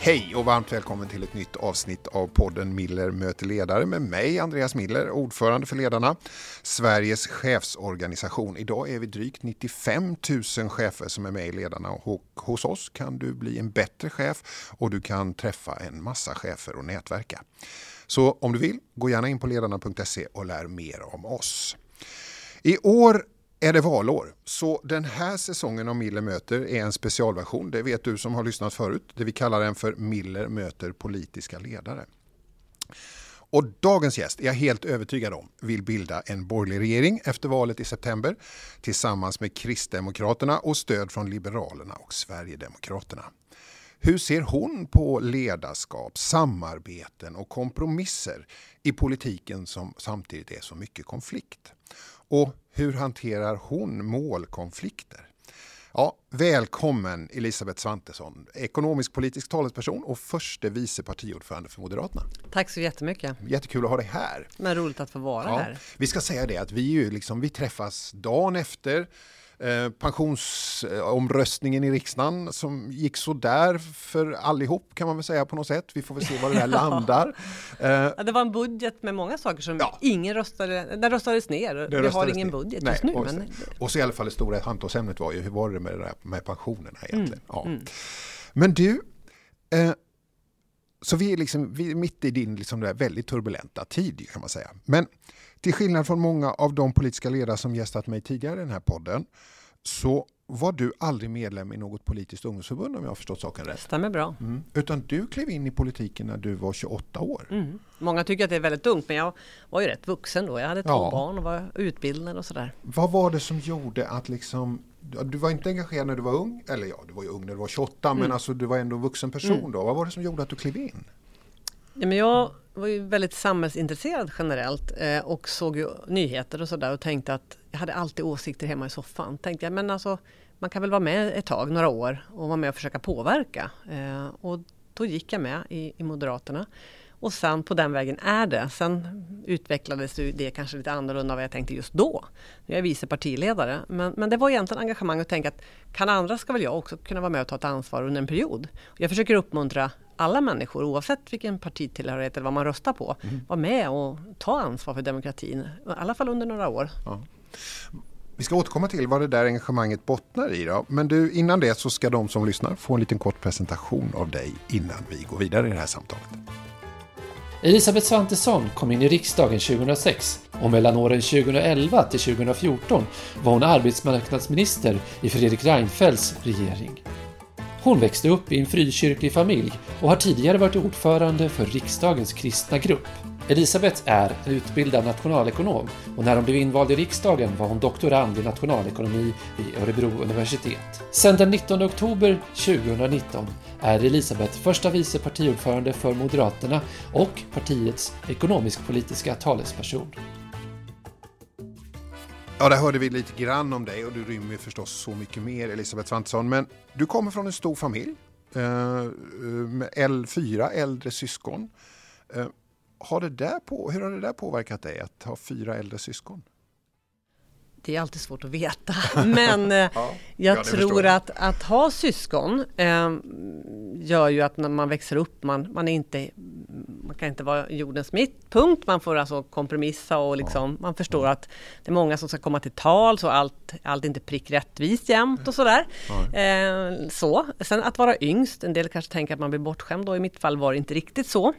Hej och varmt välkommen till ett nytt avsnitt av podden Miller möter ledare med mig, Andreas Miller, ordförande för Ledarna, Sveriges chefsorganisation. Idag är vi drygt 95 000 chefer som är med i Ledarna och hos oss kan du bli en bättre chef och du kan träffa en massa chefer och nätverka. Så om du vill, gå gärna in på ledarna.se och lär mer om oss. I år är det valår. Så den här säsongen av Miller möter är en specialversion. Det vet du som har lyssnat förut. Det vi kallar den för Miller möter politiska ledare. Och dagens gäst är jag helt övertygad om vill bilda en borgerlig regering efter valet i september tillsammans med Kristdemokraterna och stöd från Liberalerna och Sverigedemokraterna. Hur ser hon på ledarskap, samarbeten och kompromisser i politiken som samtidigt är så mycket konflikt? Och hur hanterar hon målkonflikter? Ja, välkommen Elisabeth Svantesson, ekonomisk politisk talesperson och förste vice partiordförande för Moderaterna. Tack så jättemycket. Jättekul att ha dig här. Men roligt att få vara ja, här. Vi ska säga det att vi, ju liksom, vi träffas dagen efter Eh, pensionsomröstningen i riksdagen som gick så där för allihop kan man väl säga på något sätt. Vi får väl se var det där landar. Eh, ja, det var en budget med många saker som ja. ingen röstade, den röstades ner. Det vi röstades har ingen ner. budget Nej, just nu. Och, men... och så i alla fall det stora samtalsämnet var ju hur var det med, det där, med pensionerna egentligen. Mm, ja. Mm. Men du, eh, så vi är, liksom, vi är mitt i din liksom där väldigt turbulenta tid kan man säga. Men till skillnad från många av de politiska ledare som gästat mig tidigare i den här podden så var du aldrig medlem i något politiskt ungdomsförbund om jag har förstått saken rätt? Stämmer bra. Mm. Utan du klev in i politiken när du var 28 år. Mm. Många tycker att det är väldigt ungt men jag var ju rätt vuxen då. Jag hade två ja. barn och var utbildad och sådär. Vad var det som gjorde att liksom du var inte engagerad när du var ung, eller ja, du var ju ung när du var 28, mm. men alltså du var ändå vuxen person mm. då. Vad var det som gjorde att du klev in? Ja, men jag var ju väldigt samhällsintresserad generellt eh, och såg ju nyheter och sådär och tänkte att jag hade alltid åsikter hemma i soffan. Tänkte jag, men alltså man kan väl vara med ett tag, några år och vara med och försöka påverka. Eh, och då gick jag med i, i Moderaterna. Och sen på den vägen är det. Sen utvecklades det kanske lite annorlunda än vad jag tänkte just då. Nu är jag vice partiledare. Men, men det var egentligen engagemang att tänka att kan andra ska väl jag också kunna vara med och ta ett ansvar under en period. Jag försöker uppmuntra alla människor oavsett vilken partitillhörighet eller vad man röstar på. Mm. Vara med och ta ansvar för demokratin. I alla fall under några år. Ja. Vi ska återkomma till vad det där engagemanget bottnar i. Då. Men du, innan det så ska de som lyssnar få en liten kort presentation av dig innan vi går vidare i det här samtalet. Elisabeth Svantesson kom in i riksdagen 2006 och mellan åren 2011 till 2014 var hon arbetsmarknadsminister i Fredrik Reinfeldts regering. Hon växte upp i en frikyrklig familj och har tidigare varit ordförande för riksdagens kristna grupp. Elisabeth är utbildad nationalekonom och när hon blev invald i riksdagen var hon doktorand i nationalekonomi vid Örebro universitet. Sedan den 19 oktober 2019 är Elisabeth första vice partiordförande för Moderaterna och partiets ekonomisk-politiska talesperson. Ja, där hörde vi lite grann om dig och du rymmer förstås så mycket mer, Elisabeth Svantesson. Men du kommer från en stor familj eh, med fyra äldre syskon. Eh, har det där på, hur har det där påverkat dig att ha fyra äldre syskon? Det är alltid svårt att veta, men eh, ja, jag tror att, att ha syskon eh, gör ju att när man växer upp, man, man, är inte, man kan inte vara jordens mittpunkt, man får alltså kompromissa och liksom, man förstår att det är många som ska komma till tal så allt, allt är inte prick rättvist jämt och sådär. Eh, så. Sen att vara yngst, en del kanske tänker att man blir bortskämd då, i mitt fall var det inte riktigt så.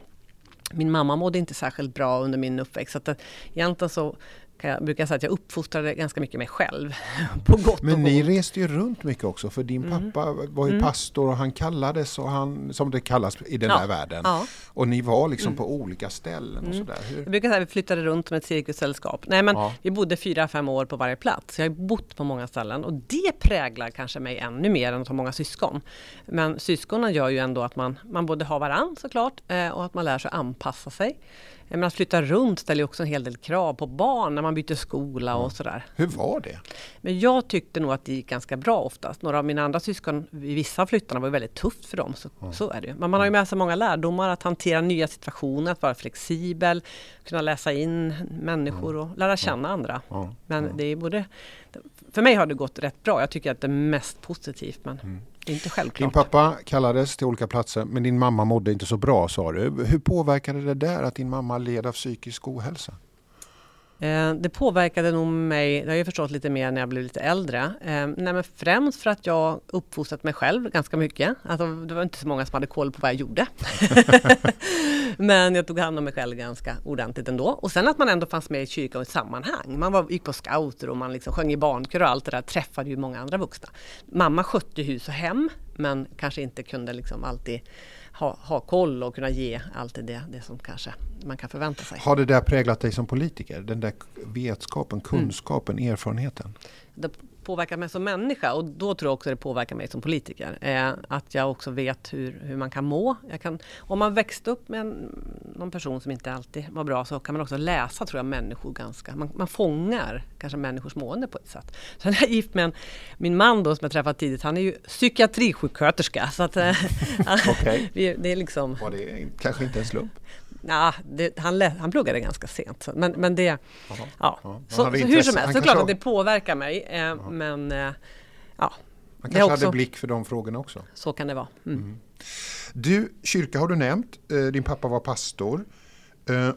Min mamma mådde inte särskilt bra under min uppväxt. Så att egentligen så jag brukar säga att jag uppfostrade ganska mycket mig själv. på gott Men ni reste ju runt mycket också för din mm. pappa var ju mm. pastor och han kallades och han, som det kallas i den ja. här världen. Ja. Och ni var liksom mm. på olika ställen och mm. sådär. Hur? Jag brukar säga att vi flyttade runt som ett cirkussällskap. Nej men ja. vi bodde fyra, fem år på varje plats. Jag har bott på många ställen och det präglar kanske mig ännu mer än att ha många syskon. Men syskonen gör ju ändå att man, man både har varann såklart eh, och att man lär sig anpassa sig. Men att flytta runt ställer också en hel del krav på barn när man byter skola och sådär. Hur var det? Men jag tyckte nog att det gick ganska bra oftast. Några av mina andra syskon, i vissa flyttarna var väldigt tufft för dem. Så, mm. så är det Men man har ju med sig många lärdomar, att hantera nya situationer, att vara flexibel, kunna läsa in människor och lära känna andra. Men det är både för mig har det gått rätt bra. Jag tycker att det är mest positivt. Men, mm. Det är inte självklart. Din pappa kallades till olika platser men din mamma mådde inte så bra sa du. Hur påverkade det där att din mamma led av psykisk ohälsa? Eh, det påverkade nog mig, det har jag förstått lite mer när jag blev lite äldre. Eh, nej men främst för att jag uppfostrat mig själv ganska mycket. Alltså, det var inte så många som hade koll på vad jag gjorde. men jag tog hand om mig själv ganska ordentligt ändå. Och sen att man ändå fanns med i kyrkan och i sammanhang. Man var, gick på scouter och man liksom sjöng i barnkör och allt det där. Träffade ju många andra vuxna. Mamma skötte hus och hem men kanske inte kunde liksom alltid ha, ha koll och kunna ge allt det, det som kanske man kan förvänta sig. Har det där präglat dig som politiker? Den där vetskapen, kunskapen, mm. erfarenheten? Det påverkar mig som människa och då tror jag också det påverkar mig som politiker. Eh, att jag också vet hur, hur man kan må. Jag kan, om man växte upp med en, någon person som inte alltid var bra så kan man också läsa tror jag människor ganska, man, man fångar kanske människors mående på ett sätt. Jag är gift med en, min man då som jag träffat tidigt, han är ju psykiatrisjuksköterska. Så att, eh, okay. det är liksom... Var det kanske inte en slump? Ja, det, han, han pluggade ganska sent. Men, men det... Aha, ja. Så, så, hur som helst, så klart att det påverkar mig. Eh, men eh, ja. Han kanske också, hade blick för de frågorna också. Så kan det vara. Mm. Mm. Du, kyrka har du nämnt. Eh, din pappa var pastor. Eh,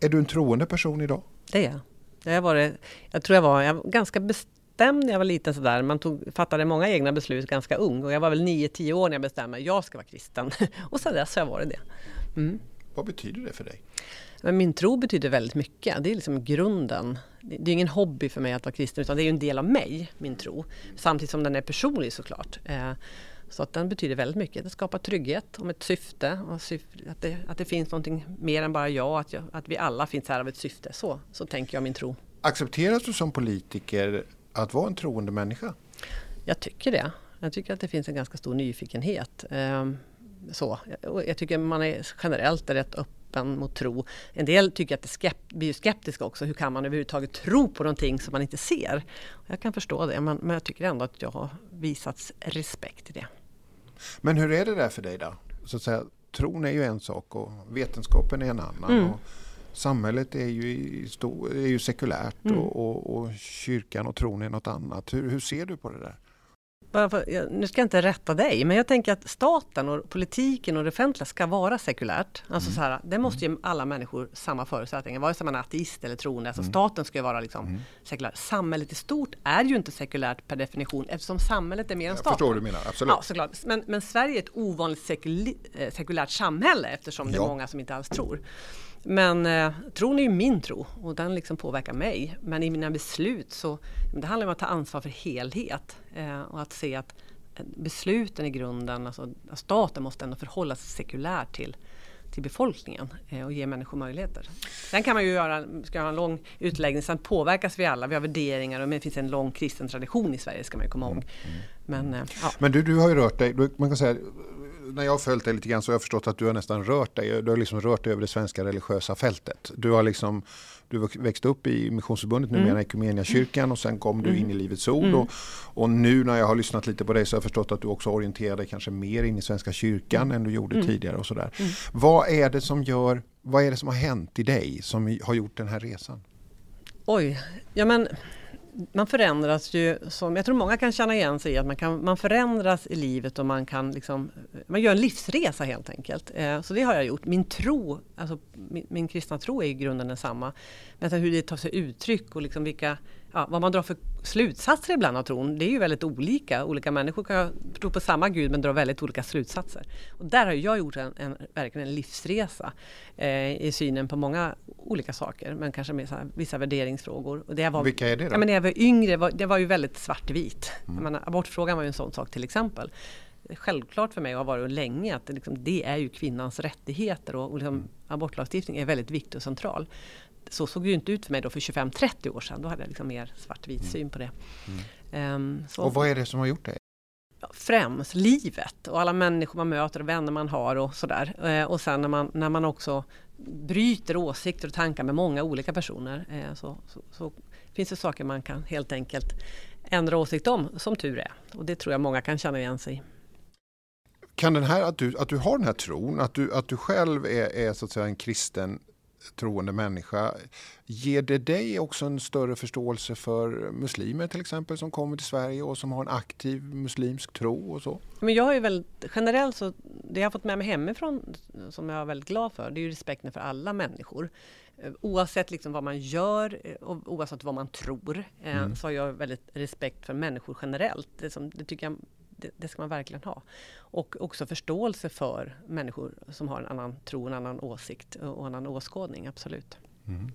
är du en troende person idag? Det är jag. Det har varit, jag tror jag var, jag var ganska bestämd när jag var liten sådär. Man tog, fattade många egna beslut ganska ung och jag var väl 9-10 år när jag bestämde mig, jag ska vara kristen. och sen dess har jag varit det. Mm. Vad betyder det för dig? Men min tro betyder väldigt mycket. Det är liksom grunden. Det är ingen hobby för mig att vara kristen utan det är en del av mig, min tro. Samtidigt som den är personlig såklart. Eh, så att den betyder väldigt mycket. Det skapar trygghet om ett syfte. Att, det, att det finns någonting mer än bara jag att, jag. att vi alla finns här av ett syfte. Så, så tänker jag min tro. Accepteras du som politiker att vara en troende människa? Jag tycker det. Jag tycker att det finns en ganska stor nyfikenhet. Så. Jag tycker man är generellt rätt öppen mot tro. En del tycker att det skept, blir skeptiska också. Hur kan man överhuvudtaget tro på någonting som man inte ser? Jag kan förstå det men, men jag tycker ändå att jag har visats respekt i det. Men hur är det där för dig då? Så att säga, tron är ju en sak och vetenskapen är en annan. Mm. Och samhället är ju, är ju sekulärt mm. och, och, och, kyrkan och tron är något annat. Hur, hur ser du på det där? För, nu ska jag inte rätta dig, men jag tänker att staten och politiken och det offentliga ska vara sekulärt. Alltså mm. så här, det måste ge alla människor samma förutsättningar, vare sig man är ateist eller troende. Alltså mm. Staten ska ju vara liksom mm. sekulär. Samhället i stort är ju inte sekulärt per definition eftersom samhället är mer än staten. Jag förstår vad du menar, absolut. Ja, såklart. Men, men Sverige är ett ovanligt sekul eh, sekulärt samhälle eftersom det är många som inte alls tror. Men eh, tron är ju min tro och den liksom påverkar mig. Men i mina beslut så det handlar om att ta ansvar för helhet eh, och att se att eh, besluten i grunden, alltså staten måste ändå förhålla sig sekulärt till, till befolkningen eh, och ge människor möjligheter. Sen kan man ju göra, ska jag ha en lång utläggning, sen påverkas vi alla, vi har värderingar och det finns en lång kristen tradition i Sverige ska man ju komma ihåg. Mm. Men, eh, ja. Men du, du har ju rört dig, man kan säga när jag har följt dig lite grann så har jag förstått att du har nästan rört dig. Du har liksom rört dig över det svenska religiösa fältet. Du har liksom du växte upp i Missionsförbundet, numera mm. Equmeniakyrkan och sen kom du in i mm. Livets Ord. Mm. Och, och, nu när jag har lyssnat lite på dig så har jag förstått att du också orienterar dig kanske mer in i Svenska kyrkan mm. än du gjorde mm. tidigare. och sådär. Mm. Vad är det som gör, vad är det som har hänt i dig som har gjort den här resan? Oj, ja men man förändras ju, som jag tror många kan känna igen sig i, att man, kan, man förändras i livet och man kan liksom, man gör en livsresa helt enkelt. Eh, så det har jag gjort. Min tro, alltså min, min kristna tro är i grunden densamma. Men hur det tar sig uttryck och liksom vilka ja, vad man drar för slutsatser ibland av tron, det är ju väldigt olika. Olika människor kan tro på samma gud men dra väldigt olika slutsatser. Och där har jag gjort en, en verkligen en livsresa eh, i synen på många olika saker, men kanske med här, vissa värderingsfrågor. Och det var, Vilka är det då? Ja, men när jag var yngre, var, det var ju väldigt svartvit. Mm. abortfrågan var ju en sån sak till exempel självklart för mig och har varit länge att det, liksom, det är ju kvinnans rättigheter och, och liksom, mm. abortlagstiftning är väldigt viktig och central så såg det ju inte ut för mig då för 25-30 år sedan. Då hade jag liksom mer svartvit mm. syn på det. Mm. Um, och vad är det som har gjort det? Främst livet och alla människor man möter och vänner man har och sådär. Uh, och sen när man, när man också bryter åsikter och tankar med många olika personer uh, så, så, så, finns det saker man kan helt enkelt ändra åsikt om, som tur är. Och det tror jag många kan känna igen sig i. Kan den här, att du, att du har den här tron, att du, att du själv är, är så att säga en kristen troende människa. Ger det dig också en större förståelse för muslimer till exempel som kommer till Sverige och som har en aktiv muslimsk tro och så? Men jag har ju väldigt, generellt så, det jag har fått med mig hemifrån som jag är väldigt glad för, det är ju respekten för alla människor. Eh, oavsett liksom vad man gör eh, och oavsett vad man tror eh, mm. så har jag väldigt respekt för människor generellt. Det, som, det tycker jag det, det, ska man verkligen ha. Och också förståelse för människor som har en annan tro, en annan åsikt och en annan åskådning, absolut. Mm.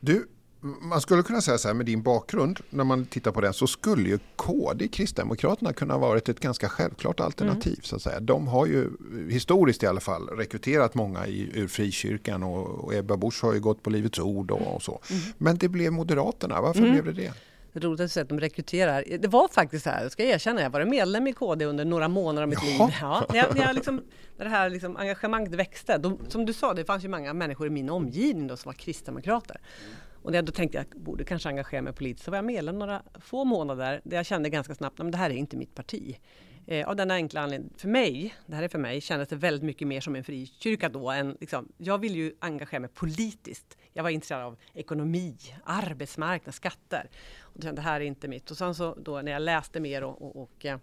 Du, man skulle kunna säga så här med din bakgrund, när man tittar på den, så skulle ju KD, Kristdemokraterna, kunna ha varit ett ganska självklart alternativ. Mm. Så att säga. De har ju historiskt i alla fall rekryterat många i, ur frikyrkan och, och Ebba Busch har ju gått på Livets Ord och, och så. Mm. Men det blev Moderaterna, varför mm. blev det det? Roligt att se att de rekryterar. Det var faktiskt så här, jag ska erkänna, jag var medlem i KD under några månader av mitt Jaha. liv. Ja, när, jag, när, jag liksom, när det här liksom engagemanget växte, då, som du sa, det fanns ju många människor i min omgivning då som var kristdemokrater. Och när jag då tänkte jag borde kanske engagera mig politiskt, så var jag medlem några få månader där jag kände ganska snabbt att det här är inte mitt parti. Eh, av den enkla anledningen, för mig, det här är för mig, kändes det väldigt mycket mer som en frikyrka då. Än, liksom, jag vill ju engagera mig politiskt. Jag var intresserad av ekonomi, arbetsmarknad, skatter. Och kände, det här är inte mitt. Och sen så då när jag läste mer och, och, och eh,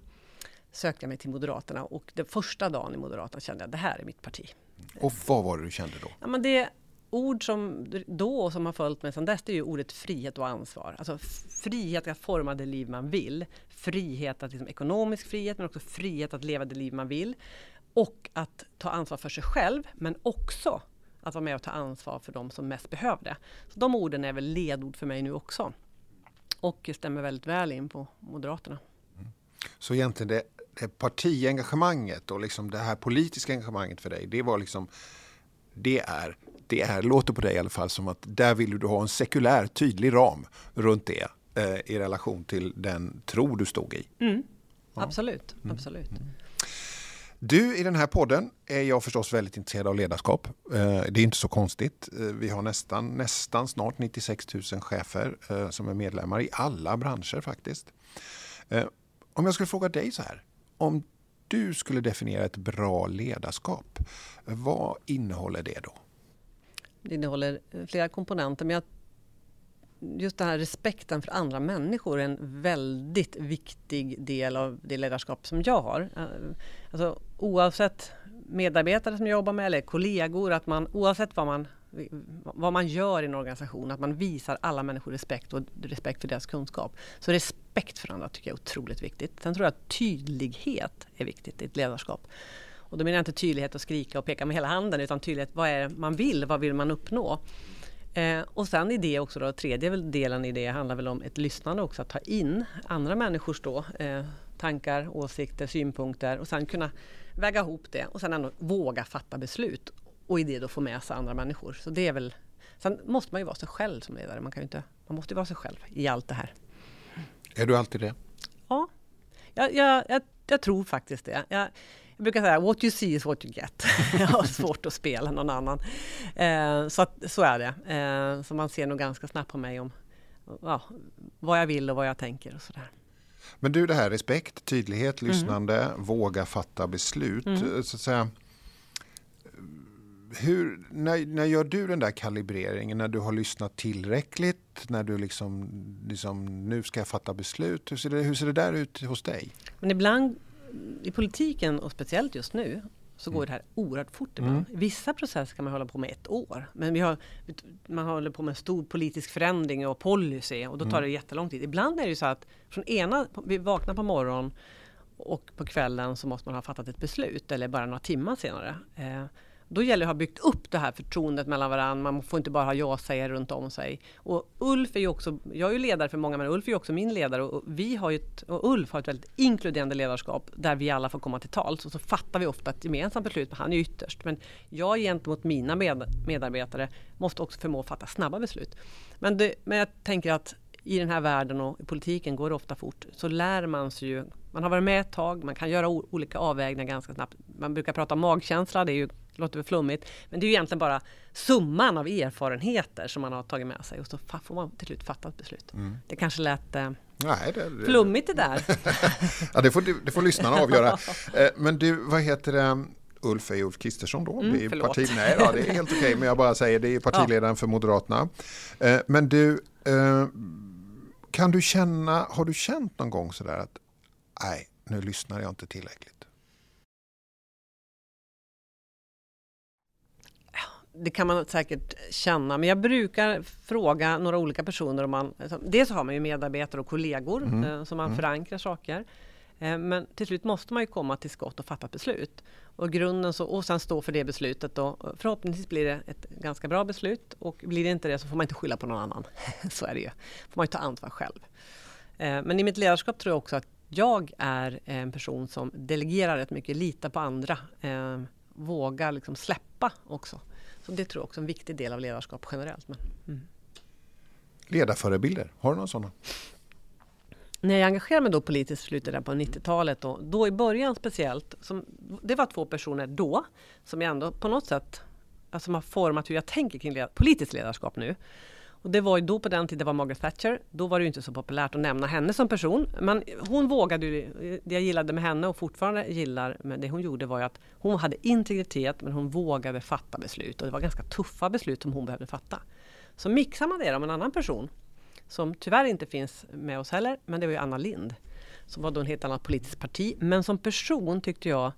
sökte jag mig till Moderaterna och den första dagen i Moderaterna kände jag att det här är mitt parti. Och vad var det du kände då? Ja, men det, ord som då och som har följt med sedan dess, det är ju ordet frihet och ansvar. Alltså frihet att forma det liv man vill. Frihet att liksom, ekonomisk frihet, men också frihet att leva det liv man vill. Och att ta ansvar för sig själv, men också att vara med och ta ansvar för de som mest behöver det. Så de orden är väl ledord för mig nu också. Och stämmer väldigt väl in på Moderaterna. Mm. Så egentligen det, det partiengagemanget och liksom det här politiska engagemanget för dig, det var liksom det är det är, låter på dig i alla fall som att där vill du ha en sekulär tydlig ram runt det eh, i relation till den tro du stod i. Mm. Ja. Absolut, mm. absolut. Mm. Du, i den här podden är jag förstås väldigt intresserad av ledarskap. Eh, det är inte så konstigt. Eh, vi har nästan, nästan snart 96 000 chefer eh, som är medlemmar i alla branscher faktiskt. Om jag skulle fråga dig så här. Om du skulle definiera ett bra ledarskap, vad innehåller det då? Det innehåller flera komponenter men jag, just den här respekten för andra människor är en väldigt viktig del av det ledarskap som jag har. Eh, alltså, oavsett medarbetare som jag jobbar med eller kollegor, att man oavsett vad man, vad man gör i en organisation, att man visar alla människor respekt och respekt för deras kunskap. Så respekt för andra tycker jag är otroligt viktigt. Sen tror jag att tydlighet är viktigt i ett ledarskap. Och då menar jag inte tydlighet att skrika och peka med hela handen utan tydlighet, vad är det man vill, vad vill man uppnå? Eh, och sen i det också då, tredje delen i det handlar väl om ett lyssnande också, att ta in andra människors då, eh, tankar, åsikter, synpunkter och sen kunna väga ihop det och sen ändå våga fatta beslut och i det då få med sig andra människor. Så det är väl, sen måste man ju vara sig själv som ledare, man, kan ju inte, man måste vara sig själv i allt det här. Är du alltid det? Ja, jag, jag, jag, jag tror faktiskt det. Jag, jag brukar säga what you see is what you get. jag har svårt att spela någon annan. Eh, så, att, så är det. Eh, så man ser nog ganska snabbt på mig om ja, vad jag vill och vad jag tänker och sådär. Men du, det här respekt, tydlighet, mm. lyssnande, mm. våga fatta beslut. Mm. Så att säga, hur, när, när gör du den där kalibreringen? När du har lyssnat tillräckligt? När du liksom, liksom nu ska jag fatta beslut? Hur ser, det, hur ser det där ut hos dig? Men ibland i politiken och speciellt just nu så går mm. det här oerhört fort ibland. Mm. Vissa processer kan man hålla på med ett år. Men vi har, man håller på med stor politisk förändring och policy och då tar mm. det jättelång tid. Ibland är det ju så att från ena, vi vaknar på morgonen och på kvällen så måste man ha fattat ett beslut eller bara några timmar senare. Eh, då gäller det att ha byggt upp det här förtroendet mellan varandra. Man får inte bara ha ja-sägare runt om sig. Och Ulf är ju också, jag är ju ledare för många, men Ulf är ju också min ledare. Och, vi har ett, och Ulf har ett väldigt inkluderande ledarskap där vi alla får komma till tals. Och så fattar vi ofta ett gemensamt beslut, men han är ytterst. Men jag gentemot mina med, medarbetare måste också förmå fatta snabba beslut. Men, det, men jag tänker att i den här världen och i politiken går det ofta fort. Så lär man sig ju, man har varit med ett tag, man kan göra olika avvägningar ganska snabbt. Man brukar prata om magkänsla, det är ju låter väl flummigt. Men det är ju egentligen bara summan av erfarenheter som man har tagit med sig och så får man till slut fatta ett beslut. Mm. Det kanske lät eh, Nej, det, det, flummigt det där. ja, det får, det får lyssnarna avgöra. Eh, men du, vad heter det? Ulf är Ulf Kristersson då. Mm, det parti, nej då, det är helt okej, okay, men jag bara säger det är partiledaren för Moderaterna. Eh, men du, eh, kan du känna, har du känt någon gång sådär att nej, nu lyssnar jag inte tillräckligt? Det kan man säkert känna, men jag brukar fråga några olika personer om man... alltså, Dels har man ju medarbetare och kollegor Mm. eh, som man Mm. förankrar saker. Eh, men till slut måste man ju komma till skott och fatta ett beslut. Och, grunden så, och sen stå för det beslutet. Då. Förhoppningsvis blir det ett ganska bra beslut och blir det inte det så får man inte skylla på någon annan. så är det ju. får man ju ta ansvar själv. Eh, men i mitt ledarskap tror jag också att jag är en person som delegerar rätt mycket, litar på andra, vågar liksom släppa också. Så det tror jag också är en viktig del av ledarskap generellt. Men, mm. Ledarförebilder, har du några sådana? När jag engagerade mig då politiskt i slutet på 90-talet, då, då i början speciellt, som, det var två personer då som jag ändå på något sätt alltså, som har format hur jag tänker kring led, politiskt ledarskap nu. Och det var ju då på den tiden det var Margaret Thatcher. Då var det ju inte så populärt att nämna henne som person. Men hon vågade ju, det jag gillade med henne och fortfarande gillar med det hon gjorde var ju att hon hade integritet men hon vågade fatta beslut och det var ganska tuffa beslut som hon behövde fatta. Så mixar man det då med en annan person som tyvärr inte finns med oss heller, men det var ju Anna Lind som var då en helt annat politiskt parti. Men som person tyckte jag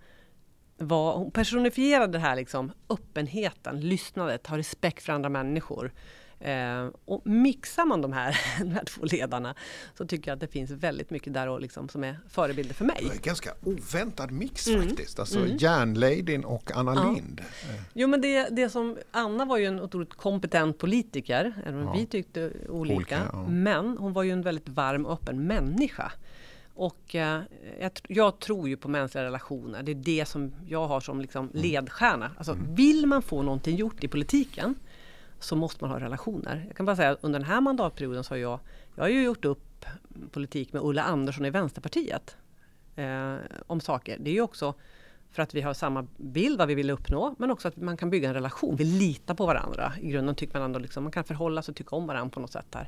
var, hon personifierade det här liksom öppenheten, lyssnandet, ha respekt för andra människor. Eh, och mixar man de här, de här två ledarna så tycker jag att det finns väldigt mycket där och liksom, som är förebilder för Det mig. var en ganska oväntad mix Mm. faktiskt. Alltså Mm. Järnladyn och Anna Ja. Lind. Jo men det, det som, Anna var ju en otroligt kompetent politiker, även om Ja. vi tyckte olika. Olika, ja. Men hon var ju en väldigt varm och öppen människa. Och eh, jag, jag tror ju på mänskliga relationer. Det är det som jag har som liksom Mm. ledstjärna. Alltså, Vill man få någonting gjort i politiken så måste man ha relationer. Jag kan bara säga att under den här mandatperioden så har jag, jag har ju gjort upp politik med Ulla Andersson i Vänsterpartiet. Eh, om saker. Det är ju också för att vi har samma bild vad vi vill uppnå men också att man kan bygga en relation. Vi litar på varandra. I grunden tycker man ändå liksom, man kan förhålla sig och tycka om varandra på något sätt Här.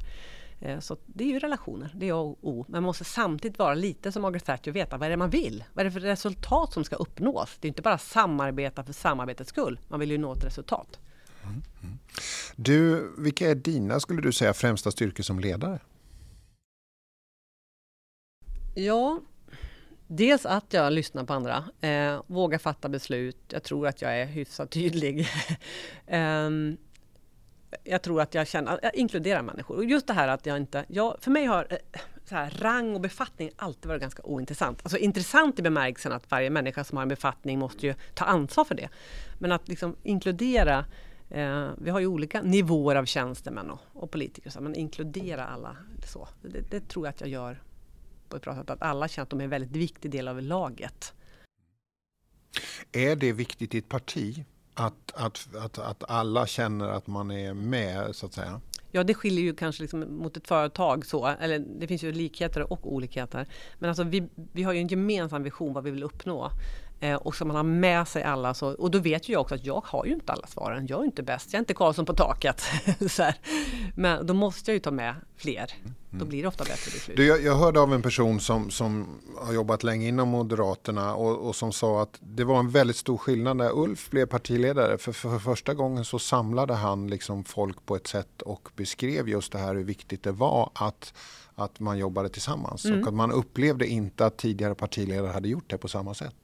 Eh, Så det är ju relationer, det är A och O. Men man måste samtidigt vara lite som Margaret Thatcher och veta vad är det man vill? Vad är det för resultat som ska uppnås? Det är inte bara samarbeta för samarbetets skull. Man vill ju nå ett resultat. Du, vilka är dina, skulle du säga, främsta styrkor som ledare? Ja, dels att jag lyssnar på andra, eh, vågar fatta beslut. Jag tror att jag är hyfsat tydlig. eh, jag tror att jag känner, jag inkluderar människor. Och just det här att jag inte, jag, för mig har eh, så här, rang och befattning alltid varit ganska ointressant. Alltså intressant i bemärkelsen att varje människa som har en befattning måste ju ta ansvar för det. Men att liksom inkludera Eh, vi har ju olika nivåer av tjänstemän och, och politiker, så, men inkludera alla. Så, det, det tror jag att jag gör på ett bra sätt. Att alla känner att de är en väldigt viktig del av laget. Är det viktigt i ett parti att, att, att, att alla känner att man är med, så att säga? Ja, det skiljer ju kanske liksom mot ett företag så, eller det finns ju likheter och olikheter. Men alltså vi, vi har ju en gemensam vision vad vi vill uppnå. Eh, och ska man ha med sig alla så, och då vet ju jag också att jag har ju inte alla svaren. Jag är inte bäst, jag är inte Karlsson på taket. så här. Men då måste jag ju ta med fler. Då blir det ofta bättre beslut. Du, jag, jag hörde av en person som, som har jobbat länge inom Moderaterna och, och som sa att det var en väldigt stor skillnad när Ulf blev partiledare. För, för, för första gången så samlade han liksom folk på ett sätt och beskrev just det här hur viktigt det var att, att man jobbade tillsammans. Mm. Och att man upplevde inte att tidigare partiledare hade gjort det på samma sätt.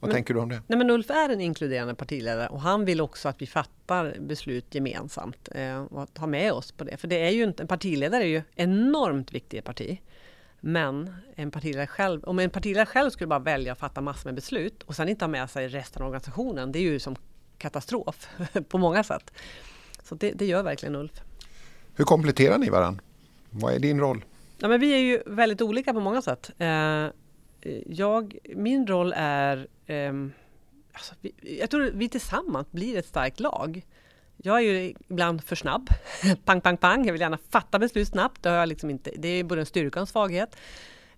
Vad Men- tänker du om det? Nej, men Ulf är en inkluderande partiledare och han vill också att vi fattar beslut gemensamt eh, och att ha med oss på det. För det är ju inte, en partiledare är ju enormt viktig i parti. Men en partiledare själv, om en partiledare själv skulle bara välja att fatta massor med beslut och sen inte ha med sig resten av organisationen, det är ju som katastrof på många sätt. Så det, det gör verkligen Ulf. Hur kompletterar ni varandra? Vad är din roll? Ja, men vi är ju väldigt olika på många sätt. Eh, jag, min roll är... ehm, alltså, vi, jag tror vi tillsammans blir ett starkt lag. Jag är ju ibland för snabb. pang, pang, pang. Jag vill gärna fatta beslut snabbt. Det, har jag liksom inte, det är både en styrka och en svaghet.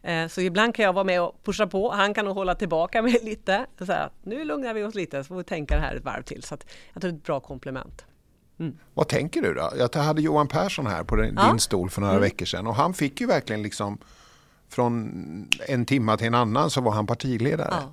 Eh, Så ibland kan jag vara med och pusha på. Han kan nog hålla tillbaka mig lite. Så här, nu lugnar vi oss lite så får vi tänka det här ett varv till. Så att jag tror det är ett bra komplement. Vad tänker du då? Jag hade Johan Persson här på din, Ja. stol för några Mm. veckor sedan och han fick ju verkligen liksom från en timma till en annan så var han partiledare. Ja.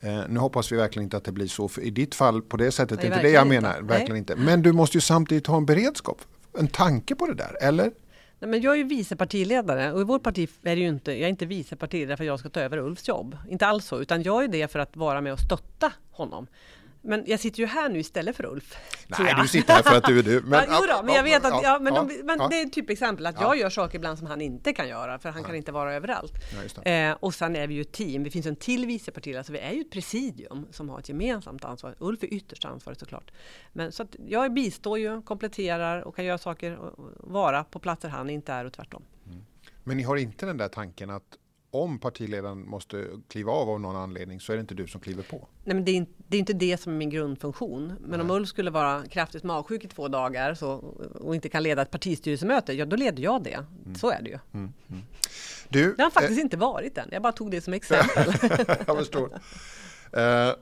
Eh, nu hoppas vi verkligen inte att det blir så för i ditt fall på det sättet. Nej, inte det jag menar. inte. Verkligen inte. Men du måste ju samtidigt ha en beredskap. En tanke på det där, eller? Nej, men jag är ju vice partiledare och i vårt parti är det ju inte, jag är inte vice partiledare för att jag ska ta över Ulfs jobb. Inte alls så, utan jag är det för att vara med och stötta honom. Men jag sitter ju här nu istället för Ulf. Nej, du sitter här för att du är du. Men, ja, då, men jag vet att ja, men, de, men det är ett typexempel att Ja. jag gör saker ibland som han inte kan göra för han kan inte vara överallt. Eh, och sen är vi ju ett team. Det finns en till vicepartiledare så vi är ju ett presidium som har ett gemensamt ansvar. Ulf är ytterst ansvarig såklart. Men så att jag bistår ju, kompletterar och kan göra saker och vara på platser han inte är och tvärtom. Men ni har inte den där tanken att om partiledaren måste kliva av av någon anledning så är det inte du som kliver på. Nej, men det, är, inte- det är inte det som är min grundfunktion. Men om Ulf skulle vara kraftigt magsjuk i två dagar så, och inte kan leda ett partistyrelsemöte, ja då leder jag det. Så är det ju. Du, Det har faktiskt inte varit än. Jag bara tog det som exempel. jag förstår. Eh,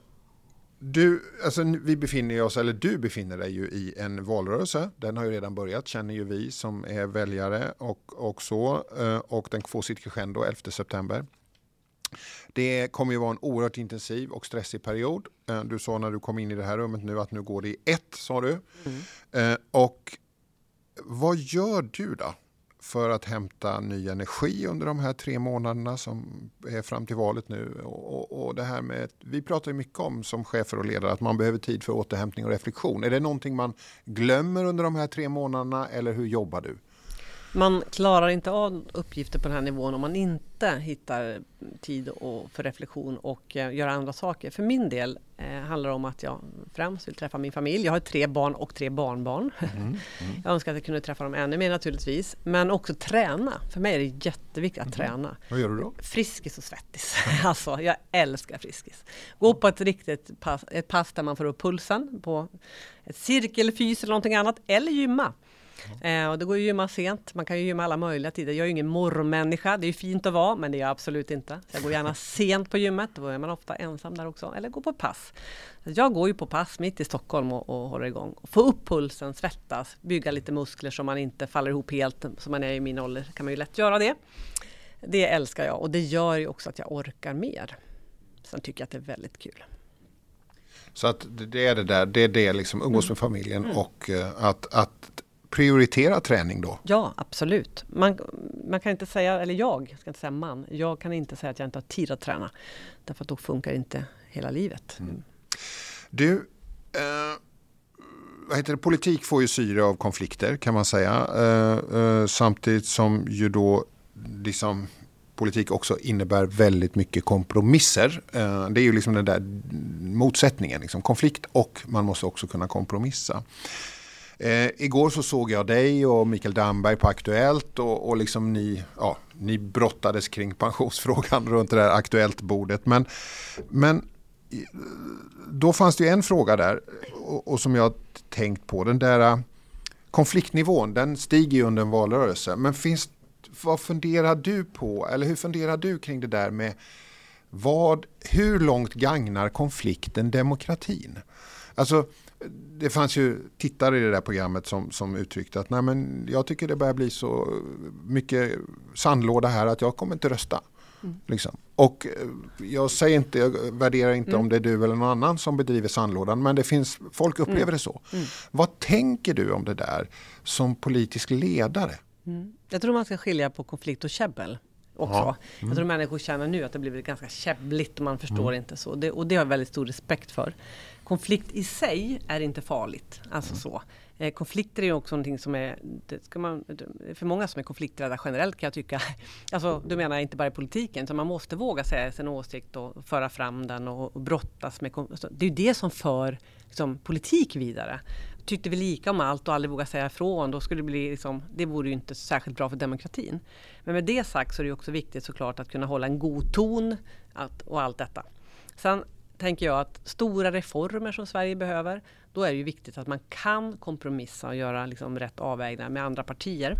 du, alltså, vi befinner oss, eller du befinner dig ju i en valrörelse. Den har ju redan börjat, känner ju vi som är väljare och, och så. Eh, och den får sitt crescendo 11 september. Det kommer ju vara en oerhört intensiv och stressig period. Eh, Du sa när du kom in i det här rummet nu att nu går det i ett, sa du. Eh, Och vad gör du då för att hämta ny energi under de här tre månaderna som är fram till valet nu? Och, och, och det här med, vi pratar ju mycket om som chefer och ledare att man behöver tid för återhämtning och reflektion. Är det någonting man glömmer under de här tre månaderna eller hur jobbar du? Man klarar inte av uppgifter på den här nivån om man inte hittar tid och, för reflektion och eh, göra andra saker. För min del eh, handlar det om att jag främst vill träffa min familj. Jag har tre barn och tre barnbarn. jag önskar att jag kunde träffa dem ännu mer naturligtvis. Men också träna. För mig är det jätteviktigt att träna. Vad gör du då? Friskis och svettis. alltså, jag älskar Friskis. Gå på ett riktigt pass, ett pass där man får upp pulsen på ett cirkelfys eller någonting annat. Eller gymma. Eh, och det går ju att gymma sent. Man kan ju gymma alla möjliga tider. Jag är ju ingen morgonmänniska. Det är ju fint att vara, men det är jag absolut inte. Så jag går gärna sent på gymmet. Då är man ofta ensam där också. Eller går på pass. Så jag går ju på pass mitt i Stockholm och, och håller igång. Få upp pulsen, svettas, bygga lite muskler så man inte faller ihop helt. Som man är i min ålder kan man ju lätt göra det. Det älskar jag och det gör ju också att jag orkar mer. Sen tycker jag att det är väldigt kul. Så att det- är det där, det är det liksom umgås med familjen och eh, att, att prioritera träning då. Ja, absolut. Man, man kan inte säga, eller jag ska inte säga man, jag kan inte säga att jag inte har tid att träna. Därför att då funkar inte hela livet. Du, eh, vad heter det? politik får ju syre av konflikter kan man säga. Eh, eh, samtidigt som ju då liksom, politik också innebär väldigt mycket kompromisser. Eh, det är ju liksom den där motsättningen, liksom, konflikt och man måste också kunna kompromissa. Eh, igår så såg jag dig och Mikael Damberg på Aktuellt och, och liksom ni, ja, ni brottades kring pensionsfrågan runt det där Aktuellt-bordet. Men, men då fanns det ju en fråga där och, och som jag tänkt på. Den där äh, konfliktnivån, den stiger ju under en valrörelse. Men finns, vad funderar du på, eller hur funderar du kring det där med vad, hur långt gagnar konflikten demokratin? Alltså, det fanns ju tittare i det där programmet som, som uttryckte att Nej, men jag tycker det börjar bli så mycket sandlåda här att jag kommer inte rösta. Liksom. Och eh, jag säger inte, jag värderar inte om det är du eller någon annan som bedriver sandlådan men det finns, folk upplever det så. Vad tänker du om det där som politisk ledare? Jag tror man ska skilja på konflikt och käbbel. Också. Ja. Jag tror människor känner nu att det blivit ganska käbbligt och man förstår inte så. Det, och det har jag väldigt stor respekt för. Konflikt i sig är inte farligt. Alltså så. Eh, konflikter är ju också någonting som är, det ska man, för många som är konflikträdda generellt kan jag tycka, alltså du menar inte bara i politiken, utan man måste våga säga sin åsikt och föra fram den och, och brottas med, alltså, det är ju det som för liksom, politik vidare. Tyckte vi lika om allt och aldrig våga säga ifrån, då skulle det bli liksom, det vore ju inte särskilt bra för demokratin. Men med det sagt så är det också viktigt såklart att kunna hålla en god ton att, och allt detta. Sen tänker jag att stora reformer som Sverige behöver, då är det ju viktigt att man kan kompromissa och göra liksom rätt avvägningar med andra partier.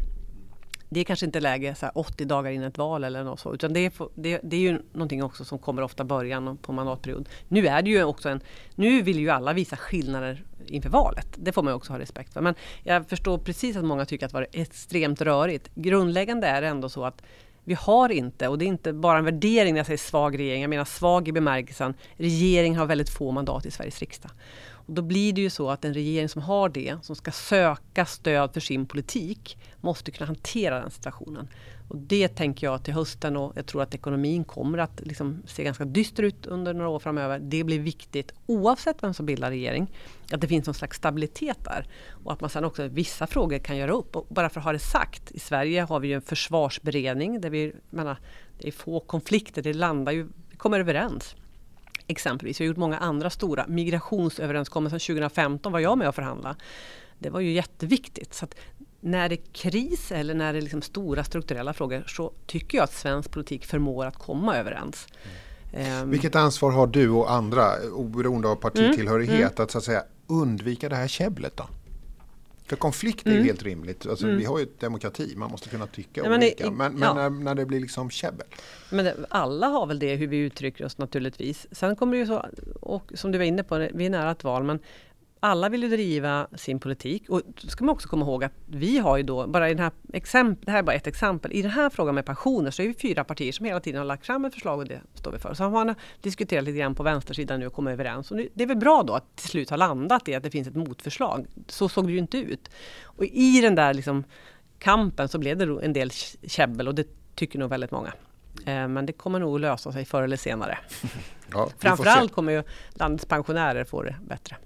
Det är kanske inte läge så här 80 dagar innan ett val eller något så, utan det är, det, det är ju någonting också som kommer ofta början på mandatperiod. Nu är det ju också en, nu vill ju alla visa skillnader inför valet. Det får man också ha respekt för. Men jag förstår precis att många tycker att det var extremt rörigt. Grundläggande är det ändå så att vi har inte, och det är inte bara en värdering när jag säger svag regering, jag menar svag i bemärkelsen regeringen har väldigt få mandat i Sveriges riksdag. Och då blir det ju så att en regering som har det, som ska söka stöd för sin politik, måste kunna hantera den situationen. Och det tänker jag till hösten och jag tror att ekonomin kommer att liksom se ganska dyster ut under några år framöver. Det blir viktigt oavsett vem som bildar regering. Att det finns någon slags stabilitet där. Och att man sen också vissa frågor kan göra upp. Och bara för att ha det sagt, i Sverige har vi ju en försvarsberedning där vi, menar, det är få konflikter, det landar ju, vi kommer överens. Exempelvis, vi har gjort många andra stora migrationsöverenskommelser. 2015 var jag med och förhandla. Det var ju jätteviktigt. Så när det är kris eller när det är liksom stora strukturella frågor så tycker jag att svensk politik förmår att komma överens. Mm. Vilket ansvar har du och andra, oberoende av partitillhörighet, mm. mm. att, så att säga, undvika det här käbblet då? För konflikt är mm. helt rimligt. Alltså, mm. Vi har ju demokrati, man måste kunna tycka ja, olika. Men, men, men när, när, det blir liksom käbbel? Men det, alla har väl det, hur vi uttrycker oss naturligtvis. Sen kommer det ju så, och som du var inne på, vi är nära ett val, men alla vill ju driva sin politik och då ska man också komma ihåg att vi har ju då, bara i den här exempel, det här är bara ett exempel, i den här frågan med pensioner så är vi fyra partier som hela tiden har lagt fram ett förslag och det står vi för. Så har man diskuterat lite grann på vänstersidan nu och kommit överens. Och det är väl bra då att till slut ha landat i att det finns ett motförslag. Så såg det ju inte ut. Och i den där liksom kampen så blev det en del käbbel och det tycker nog väldigt många. Eh, men det kommer nog lösa sig förr eller senare. Ja, Framförallt kommer ju landets pensionärer få det bättre.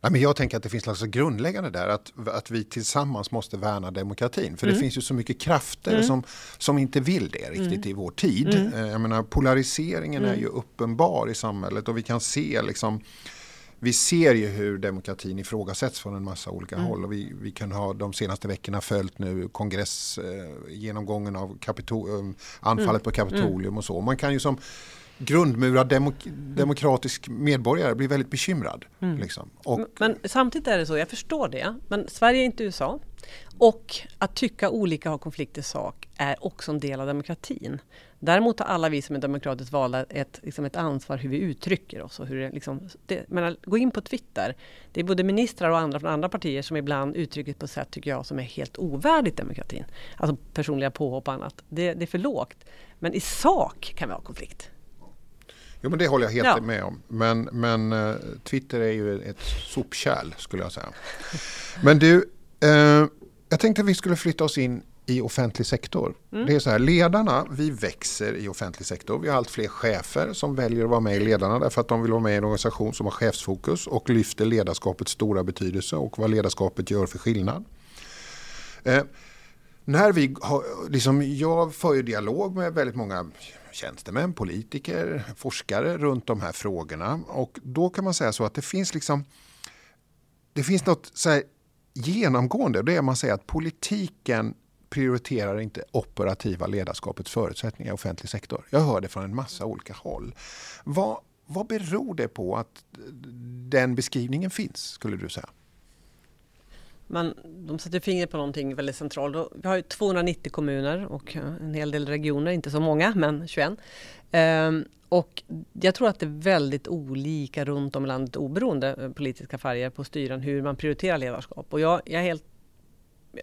Ja, men jag tänker att det finns något så grundläggande där att, att vi tillsammans måste värna demokratin. För mm. det finns ju så mycket krafter mm. som, som inte vill det riktigt mm. i vår tid. Mm. Eh, jag menar, polariseringen är mm. ju uppenbar i samhället och vi kan se liksom vi ser ju hur demokratin ifrågasätts från en massa olika mm. håll och vi, vi kan ha de senaste veckorna följt nu kongressgenomgången eh, av Kapitol, um, anfallet på Kapitolium och så. Man kan ju som grundmurad demok demokratisk medborgare blir väldigt bekymrad. Mm. Liksom. Och, men samtidigt är det så, jag förstår det, men Sverige är inte USA. Och att tycka olika och ha konflikt i sak är också en del av demokratin. Däremot har alla vi som är demokratiskt valda ett, liksom ett ansvar hur vi uttrycker oss. Och hur det, liksom, det, menar, gå in på Twitter. Det är både ministrar och andra från andra partier som ibland uttrycker på ett sätt, tycker jag, som är helt ovärdigt demokratin. Alltså personliga påhopp och annat. Det, det är för lågt. Men i sak kan vi ha konflikt. Jo men det håller jag helt ja. med om. Men, men uh, Twitter är ju ett sopkärl skulle jag säga. Men du, uh, jag tänkte att vi skulle flytta oss in i offentlig sektor. Mm. Det är så här, ledarna, vi växer i offentlig sektor. Vi har allt fler chefer som väljer att vara med i ledarna därför att de vill vara med i en organisation som har chefsfokus och lyfter ledarskapets stora betydelse och vad ledarskapet gör för skillnad. Eh, när vi har, liksom, jag för ju dialog med väldigt många tjänstemän, politiker, forskare runt de här frågorna. Och då kan man säga så att det finns liksom det finns något så här genomgående. Det är man säger att politiken prioriterar inte operativa ledarskapets förutsättningar i offentlig sektor. Jag hör det från en massa olika håll. Vad, vad beror det på att den beskrivningen finns, skulle du säga? Men de sätter fingret på någonting väldigt centralt. Vi har 290 kommuner och eh, en hel del regioner, inte så många, men 21. Ehm, och jag tror att det är väldigt olika runt om i landet, oberoende eh, politiska färger på styren, hur man prioriterar ledarskap. Och jag, jag är helt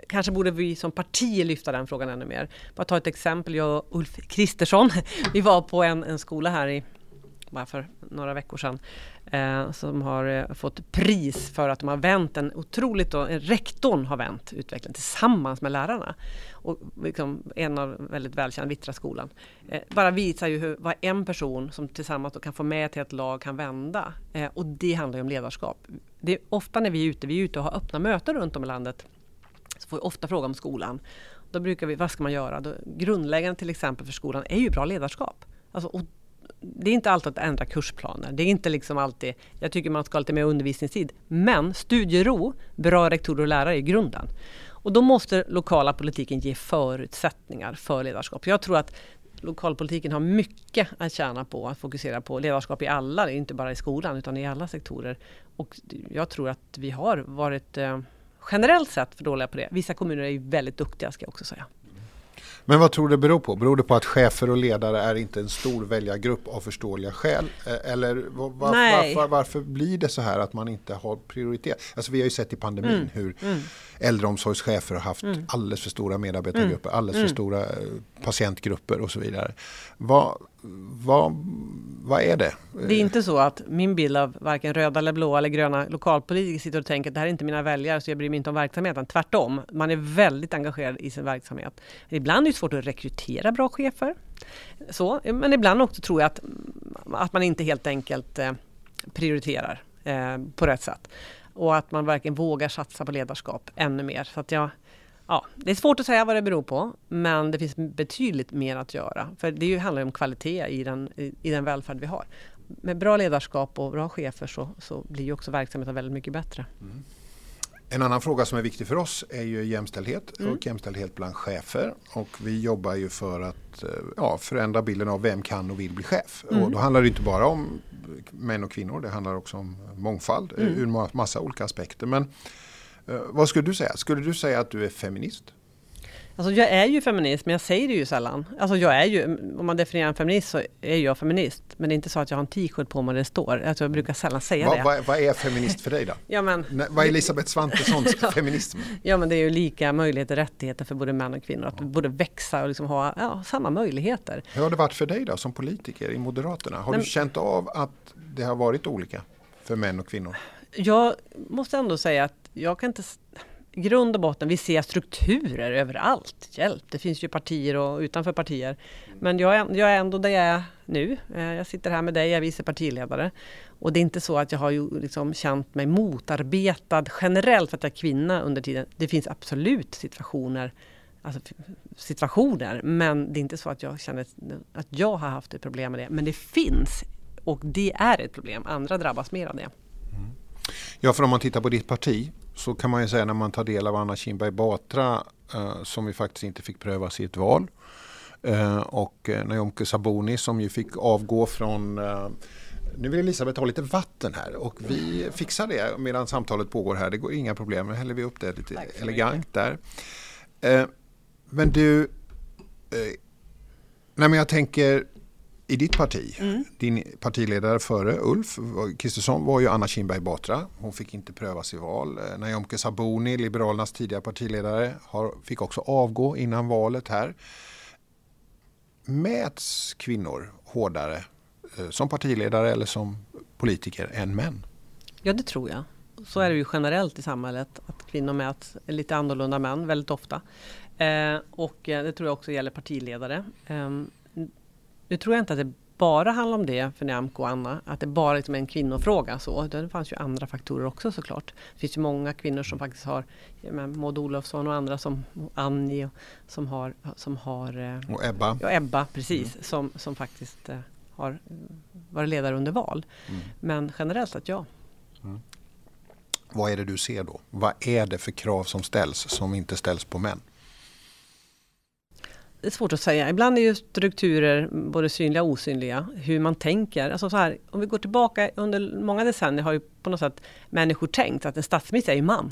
Kanske borde vi som parti lyfta den frågan ännu mer. Bara ta ett exempel, jag och Ulf Kristersson, vi var på en, en skola här i bara för några veckor sedan eh, som har eh, fått pris för att de har vänt en otroligt, då, rektorn har vänt utvecklingen tillsammans med lärarna. Och liksom en av väldigt välkända, Vittra skolan. Eh, bara visar ju hur, vad en person som tillsammans kan få med till ett lag kan vända. Eh, och det handlar ju om ledarskap. Det är ofta när vi är ute, vi är ute och har öppna möten runt om i landet, så får vi ofta fråga om skolan. Då brukar vi, vad ska man göra? Då, grundläggande till exempel för skolan är ju bra ledarskap. Alltså, och det är inte alltid att ändra kursplaner. Det är inte liksom alltid, jag tycker man ska ha lite mer undervisningstid. Men studiero, bra rektorer och lärare är grunden. Och då måste lokala politiken ge förutsättningar för ledarskap. Jag tror att lokalpolitiken har mycket att tjäna på att fokusera på ledarskap i alla, inte bara i skolan utan i alla sektorer. Och jag tror att vi har varit eh, generellt sett för dåliga på det. Vissa kommuner är ju väldigt duktiga ska jag också säga. Men vad tror du det beror på? Beror det på att chefer och ledare är inte en stor väljargrupp av förståeliga skäl? Eh, eller var, var, varför, varför, blir det så här att man inte har prioriterat? Alltså vi har ju sett i pandemin mm. hur mm. äldreomsorgschefer har haft mm. alldeles för stora medarbetargrupper, mm. alldeles för mm. stora eh, patientgrupper och så vidare. Vad, vad, vad är det? Det är inte så att min bild av varken röda eller blåa eller gröna lokalpolitiker sitter och tänker att det här är inte mina väljare så jag bryr mig inte om verksamheten. Tvärtom, man är väldigt engagerad i sin verksamhet. Ibland är det svårt att rekrytera bra chefer. Så, men ibland också tror jag att, att man inte helt enkelt eh, prioriterar eh, på rätt sätt. Och att man verkligen vågar satsa på ledarskap ännu mer. Så att jag, Ja, det är svårt att säga vad det beror på, men det finns betydligt mer att göra. För det handlar om kvalitet i den, i, i den välfärd vi har. Med bra ledarskap och bra chefer så, så blir ju också verksamheten väldigt mycket bättre. Mm. En annan fråga som är viktig för oss är ju jämställdhet mm. och jämställdhet bland chefer. Och vi jobbar ju för att eh, ja, förändra bilden av vem kan och vill bli chef. Mm. Och då handlar det inte bara om män och kvinnor, det handlar också om mångfald mm. ur massa olika aspekter. Men vad skulle du säga? Skulle du säga att du är feminist? Alltså jag är ju feminist, men jag säger det ju sällan. Alltså jag är ju, om man definierar en feminist så är jag feminist. Men det är inte så att jag har en t-shirt på mig där det står. Alltså jag brukar sällan säga Va, det. Vad, är feminist för dig då? ja, men, vad är Elisabeth Svantessons feminism? Ja men det är ju lika möjligheter och rättigheter för både män och kvinnor. Att både växa och liksom ha ja, samma möjligheter. Hur har det varit för dig då som politiker i Moderaterna? Har Nej, du känt av att det har varit olika för män och kvinnor? Jag måste ändå säga att jag kan inte i grund och botten, vi ser strukturer överallt. Hjälp, det finns ju partier och utanför partier. Men jag är, jag är ändå där jag är nu. Eh, jag sitter här med dig, jag är vice partiledare. Och det är inte så att jag har ju liksom känt mig motarbetad generellt för att jag är kvinna under tiden. Det finns absolut situationer, alltså situationer, men det är inte så att jag känner att jag har haft ett problem med det. Men det finns och det är ett problem. Andra drabbas mer av det. Ja, för om man tittar på ditt parti så kan man ju säga när man tar del av Anna Kinberg Batra eh, som vi faktiskt inte fick prövas i ett val. Eh, och eh, Naomke Sabuni som ju fick avgå från eh, nu vill Elisabeth ha lite vatten här och vi fixar det medan samtalet pågår här. Det går inga problem. Nu häller vi upp det lite elegant där. Eh, men du, eh, nej men jag tänker i ditt parti, mm. din partiledare före Ulf Kristersson var ju Anna Kinberg Batra. Hon fick inte prövas i val. Eh, Naomke Sabuni, Liberalernas tidigare partiledare, har, fick också avgå innan valet här. Mäts kvinnor hårdare eh, som partiledare eller som politiker än män? Ja, det tror jag. Så är det ju generellt i samhället att kvinnor mäts lite annorlunda män väldigt ofta. Eh, och eh, det tror jag också gäller partiledare. Eh, nu tror jag inte att det bara handlar om det för Nyamko och Anna, att det bara liksom är en kvinnofråga. Så. Det fanns ju andra faktorer också såklart. Det finns ju många kvinnor som faktiskt har, Maud Olofsson och andra som Annie som har, som har eh, och Ebba. Ja, Ebba precis, mm. som, som faktiskt eh, har varit ledare under val. Mm. Men generellt att ja. Mm. Vad är det du ser då? Vad är det för krav som ställs som inte ställs på män? Det är svårt att säga. Ibland är ju strukturer både synliga och osynliga. Hur man tänker. Alltså så här, om vi går tillbaka under många decennier har ju på något sätt människor tänkt att en statsminister är ju man.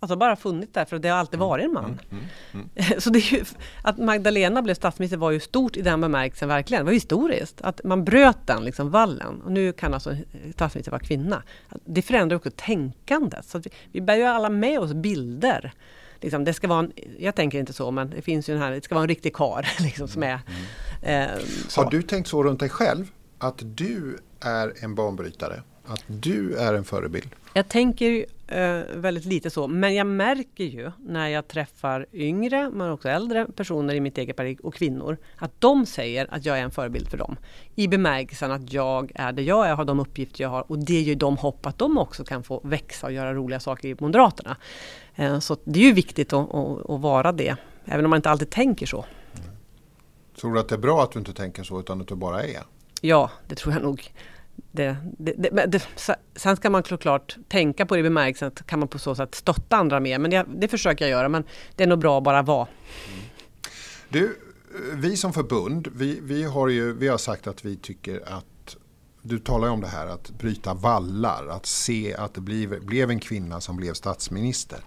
Alltså bara funnits där för det har alltid mm, varit en man. Mm, mm, mm. Så det är ju, att Magdalena blev statsminister var ju stort i den bemärkelsen verkligen. Det var historiskt. Att man bröt den liksom vallen. Och nu kan alltså statsminister vara kvinna. Det förändrar också tänkandet. Så vi, vi bär ju alla med oss bilder liksom, det ska vara en, jag tänker inte så, men det finns ju den här, det ska vara en riktig kar liksom, som är... Mm. Eh, Har du tänkt så runt dig själv? Att du är en banbrytare? Att du är en förebild? Jag tänker eh, väldigt lite så, men jag märker ju när jag träffar yngre, men också äldre personer i mitt eget parti och kvinnor, att de säger att jag är en förebild för dem. I bemärkelsen att jag är det jag är, har de uppgifter jag har och det ger dem hopp att de också kan få växa och göra roliga saker i Moderaterna. Eh, så det är ju viktigt att, vara det, även om man inte alltid tänker så. Tror du att det är bra att du inte tänker så utan att du bara är? Ja, det tror jag nog. Det, det, det, sen ska man såklart tänka på det i bemärkelsen att kan man på så sätt stötta andra mer. Men det, det försöker jag göra. Men det är nog bra att bara vara. Mm. Du, vi som förbund, vi, vi, har ju, vi har sagt att vi tycker att du talar ju om det här att bryta vallar, att se att det blev, blev en kvinna som blev statsminister.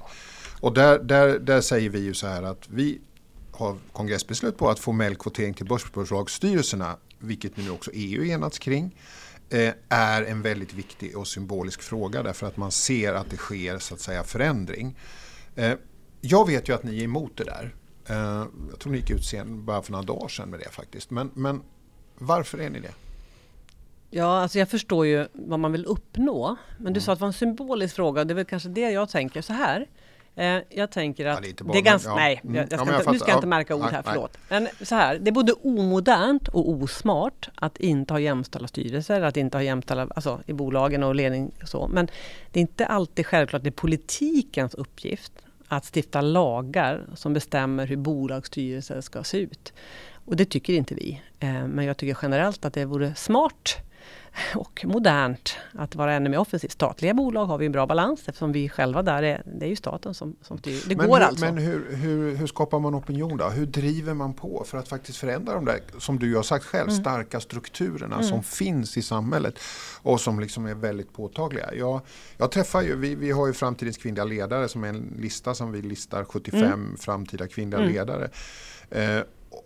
Och där, där, där säger vi ju så här att vi har kongressbeslut på att formell kvotering till börsbolagsstyrelserna, vilket nu också EU enats kring, eh, är en väldigt viktig och symbolisk fråga därför att man ser att det sker så att säga förändring. Eh, jag vet ju att ni är emot det där. Eh, jag tror ni gick ut sen bara för några dagar sedan med det faktiskt. Men, men varför är ni det? Ja, alltså jag förstår ju vad man vill uppnå. Men du mm. sa att det var en symbolisk fråga. Det är väl kanske det jag tänker så här. Eh, jag tänker att ja, det, är det är ganska, ja. nej, jag, jag ska ja, inte, nu ska jag inte märka ord här, förlåt. Men så här, det är både omodernt och osmart att inte ha jämställda styrelser, att inte ha jämställda, alltså i bolagen och ledning och så. Men det är inte alltid självklart det är politikens uppgift att stifta lagar som bestämmer hur bolagsstyrelser ska se ut. Och det tycker inte vi. Eh, men jag tycker generellt att det vore smart och modernt att vara ännu mer offensivt. Statliga bolag har vi en bra balans eftersom vi själva där är, det är ju staten som, som styr. Det men går hur, alltså. Men hur, hur, hur, skapar man opinion då? Hur driver man på för att faktiskt förändra de där, som du har sagt själv, mm. starka strukturerna mm. som finns i samhället och som liksom är väldigt påtagliga. Jag, jag träffar ju, vi, vi har ju framtidens kvinnliga ledare som är en lista som vi listar 75 mm. framtida kvinnliga mm. ledare. Eh,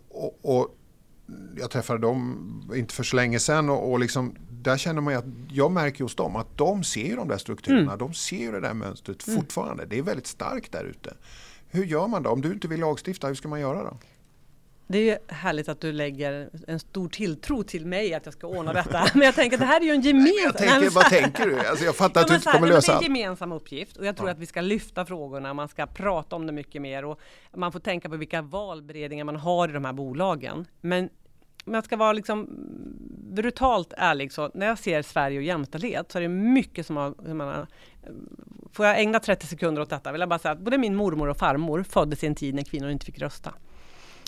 och, och jag träffade dem inte för så länge sedan och, och liksom, där känner man att jag märker hos dem att de ser de där strukturerna, mm. de ser det där mönstret mm. fortfarande. Det är väldigt starkt där ute. Hur gör man då? Om du inte vill lagstifta, hur ska man göra då? Det är härligt att du lägger en stor tilltro till mig att jag ska ordna detta. Men jag tänker att det här är ju en gemensam... Nej, vad tänker du? Alltså jag fattar att du inte kommer lösa. Det är en gemensam uppgift och jag tror ja. att vi ska lyfta frågorna, man ska prata om det mycket mer och man får tänka på vilka valberedningar man har i de här bolagen. Men om jag ska vara liksom brutalt ärlig så när jag ser Sverige och jämställdhet så är det mycket som har, jag menar, Får jag ägna 30 sekunder åt detta vill jag bara säga att både min mormor och farmor föddes i en tid när kvinnor inte fick rösta.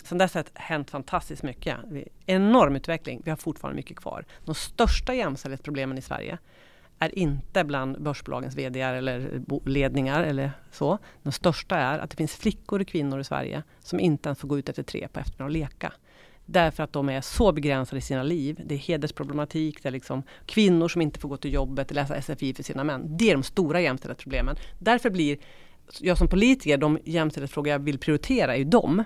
Sen dess har det hänt fantastiskt mycket. Enorm utveckling. Vi har fortfarande mycket kvar. De största jämställdhetsproblemen i Sverige är inte bland börsbolagens VD eller ledningar eller så. De största är att det finns flickor och kvinnor i Sverige som inte ens får gå ut efter tre på eftermiddagen och leka. Därför att de är så begränsade i sina liv. Det är hedersproblematik, det är liksom kvinnor som inte får gå till jobbet, och läsa SFI för sina män. Det är de stora jämställdhetsproblemen. Därför blir jag som politiker, de jämställdhetsfrågor jag vill prioritera är ju dem.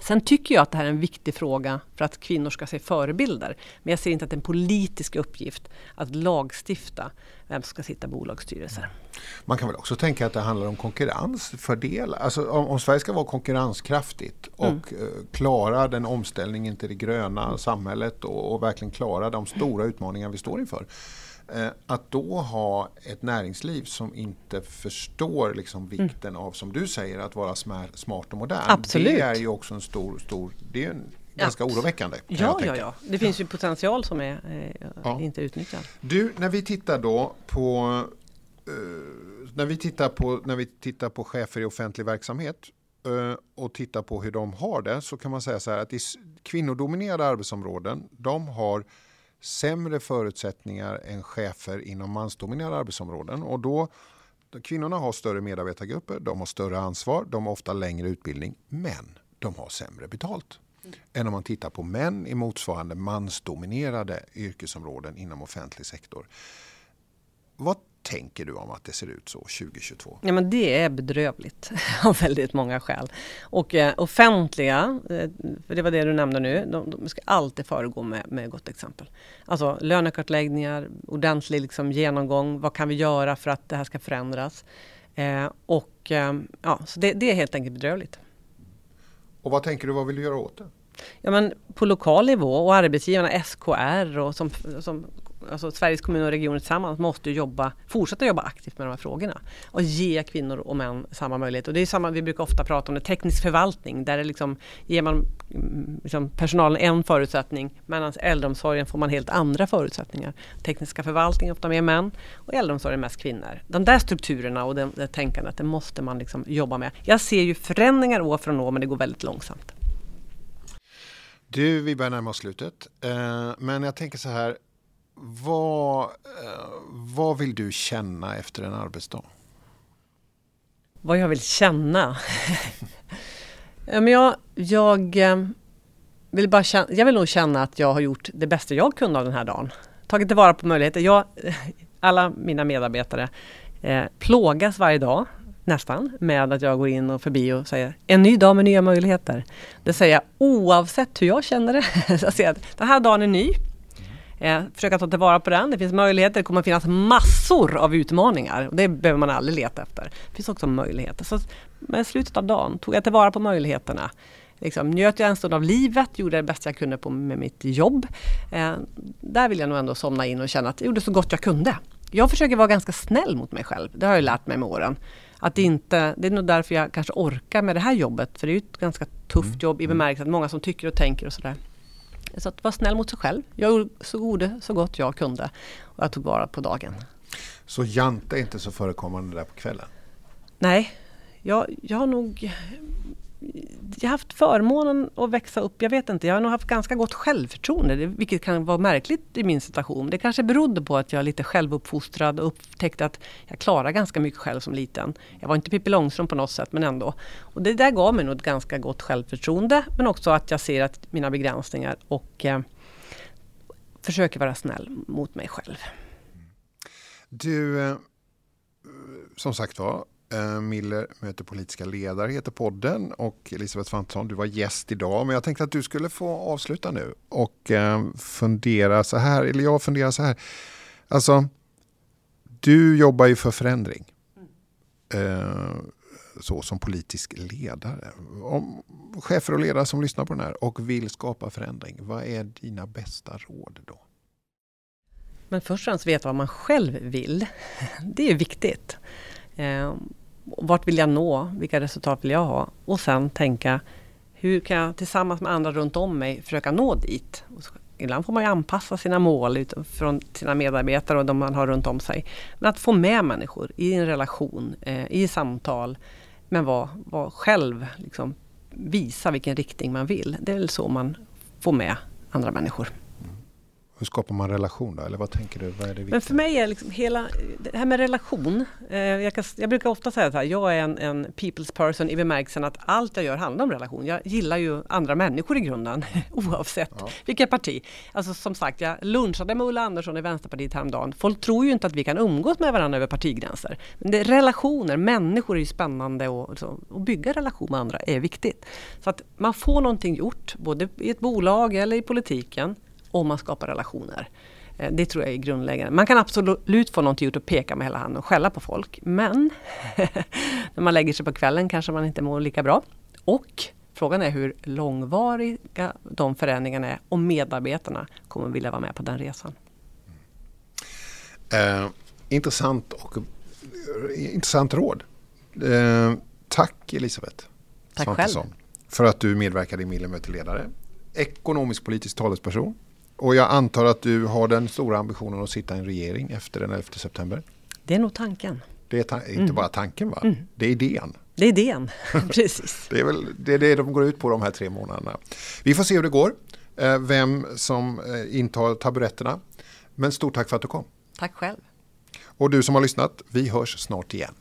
Sen tycker jag att det här är en viktig fråga för att kvinnor ska se förebilder. Men jag ser inte att det är en politisk uppgift att lagstifta vem som ska sitta i bolagsstyrelser. Man kan väl också tänka att det handlar om konkurrensfördelar. Alltså om, om Sverige ska vara konkurrenskraftigt och mm. Klara den omställningen till det gröna samhället och, och verkligen klara de stora utmaningar vi står inför att då ha ett näringsliv som inte förstår liksom mm. vikten mm. av, som du säger, att vara smart och modern. Absolut. Det är ju också en stor, stor det är en ganska ja. oroväckande. Ja, ja, ja. Det finns ju potential som är eh, ja. inte utnyttjad. Du, när vi tittar då på eh, när, vi tittar på när vi tittar på chefer i offentlig verksamhet eh, och tittar på hur de har det så kan man säga så här att i kvinnodominerade arbetsområden de har sämre förutsättningar än chefer inom mansdominerade arbetsområden. Och då, kvinnorna har större medarbetargrupper, de har större ansvar, de har ofta längre utbildning, men de har sämre betalt. Mm. Än om man tittar på män i motsvarande mansdominerade yrkesområden inom offentlig sektor. Vad tänker du om att det ser ut så 2022? Ja, men det är bedrövligt av väldigt många skäl. Och eh, offentliga, eh, för det var det du nämnde nu, de, de ska alltid föregå med, med gott exempel. Alltså lönekartläggningar, ordentlig liksom, genomgång, vad kan vi göra för att det här ska förändras? Eh, och eh, ja, så det, det är helt enkelt bedrövligt. Och vad tänker du, vad vill du göra åt det? Ja, men på lokal nivå och arbetsgivarna, SKR och som, som alltså Sveriges kommuner och regioner tillsammans måste jobba, fortsätta jobba aktivt med de här frågorna. Och ge kvinnor och män samma möjlighet. Och det är samma, vi brukar ofta prata om det, teknisk förvaltning. Där det liksom, ger man mm, liksom personalen en förutsättning medan äldreomsorgen får man helt andra förutsättningar. Tekniska förvaltningen ofta mer män och äldreomsorgen mest kvinnor. De där strukturerna och det, det tänkandet, det måste man liksom jobba med. Jag ser ju förändringar år från år men det går väldigt långsamt. Du, vi börjar närma oss slutet. Eh, men jag tänker så här, vad, eh, vad vill du känna efter en arbetsdag? Vad jag vill känna? men jag, jag, eh, vill bara känna, jag vill nog känna att jag har gjort det bästa jag kunde av den här dagen. Tagit tillvara på möjligheter. Jag, alla mina medarbetare eh, plågas varje dag nästan, med att jag går in och förbi och säger en ny dag med nya möjligheter. Det säger jag oavsett hur jag känner det. jag säger att den här dagen är ny. Eh, försöka ta tillvara på den. Det finns möjligheter, det kommer att finnas massor av utmaningar. Och det behöver man aldrig leta efter. Det finns också möjligheter. Så med slutet av dagen tog jag tillvara på möjligheterna. Liksom, njöt jag en stund av livet, gjorde det bästa jag kunde på, med mitt jobb. Eh, där vill jag nog ändå somna in och känna att jag gjorde så gott jag kunde. Jag försöker vara ganska snäll mot mig själv. Det har jag lärt mig med åren. Att inte, det är nog därför jag kanske orkar med det här jobbet. För det är ju ett ganska tufft mm. jobb i mm. bemärkelsen att många som tycker och tänker och sådär. Så att vara snäll mot sig själv. Jag gjorde så gott jag kunde. Och jag tog vara på dagen. Så jante är inte så förekommande där på kvällen? Nej, jag, jag har nog jag har haft förmånen att växa upp, jag vet inte, jag har nog haft ganska gott självförtroende, vilket kan vara märkligt i min situation. Det kanske berodde på att jag är lite självuppfostrad och upptäckte att jag klarar ganska mycket själv som liten. Jag var inte Pippi Långstrump på något sätt, men ändå. Och det där gav mig nog ett ganska gott självförtroende, men också att jag ser att mina begränsningar och eh, försöker vara snäll mot mig själv. Du, eh, som sagt var, Eh, Miller möter politiska ledare heter podden och Elisabeth Svantesson, du var gäst idag men jag tänkte att du skulle få avsluta nu och eh, fundera så här, eller jag funderar så här. Alltså, du jobbar ju för förändring. Eh, så som politisk ledare. Om chefer och ledare som lyssnar på den här och vill skapa förändring, vad är dina bästa råd då? Men först och främst veta vad man själv vill. Det är viktigt vart vill jag nå? Vilka resultat vill jag ha? Och sen tänka, hur kan jag tillsammans med andra runt om mig försöka nå dit? Ibland får man ju anpassa sina mål utifrån sina medarbetare och de man har runt om sig. Men att få med människor i en relation, eh, i samtal, men vara var själv, liksom, visa vilken riktning man vill. Det är väl så man får med andra människor. Hur skapar man relation då? Eller vad tänker du? Vad är det Men för mig är liksom hela, det här med relation. Eh, jag, kan, jag, brukar ofta säga att jag är en, en people's person i bemärkelsen att allt jag gör handlar om relation. Jag gillar ju andra människor i grunden oavsett ja. vilket parti. Alltså som sagt, jag lunchade med Ulla Andersson i Vänsterpartiet häromdagen. Folk tror ju inte att vi kan umgås med varandra över partigränser. Men det relationer, människor är ju spännande och, och bygga relation med andra är viktigt. Så att man får någonting gjort, både i ett bolag eller i politiken om man skapar relationer. Eh, det tror jag är grundläggande. Man kan absolut få någonting gjort och peka med hela handen och skälla på folk. Men när man lägger sig på kvällen kanske man inte mår lika bra. Och frågan är hur långvariga de förändringarna är och medarbetarna kommer vilja vara med på den resan. Eh, intressant och eh, intressant råd. Eh, tack Elisabeth Tack Svantesson själv. för att du medverkade i Millemöteledare. Ekonomisk politisk talesperson och jag antar att du har den stora ambitionen att sitta i en regering efter den 11 september? Det är nog tanken. Det är ta inte mm. bara tanken va? Mm. Det är idén. Det är idén, precis. det är väl det, är det de går ut på de här tre månaderna. Vi får se hur det går. Eh, vem som eh, intar taburetterna. Men stort tack för att du kom. Tack själv. Och du som har lyssnat, vi hörs snart igen.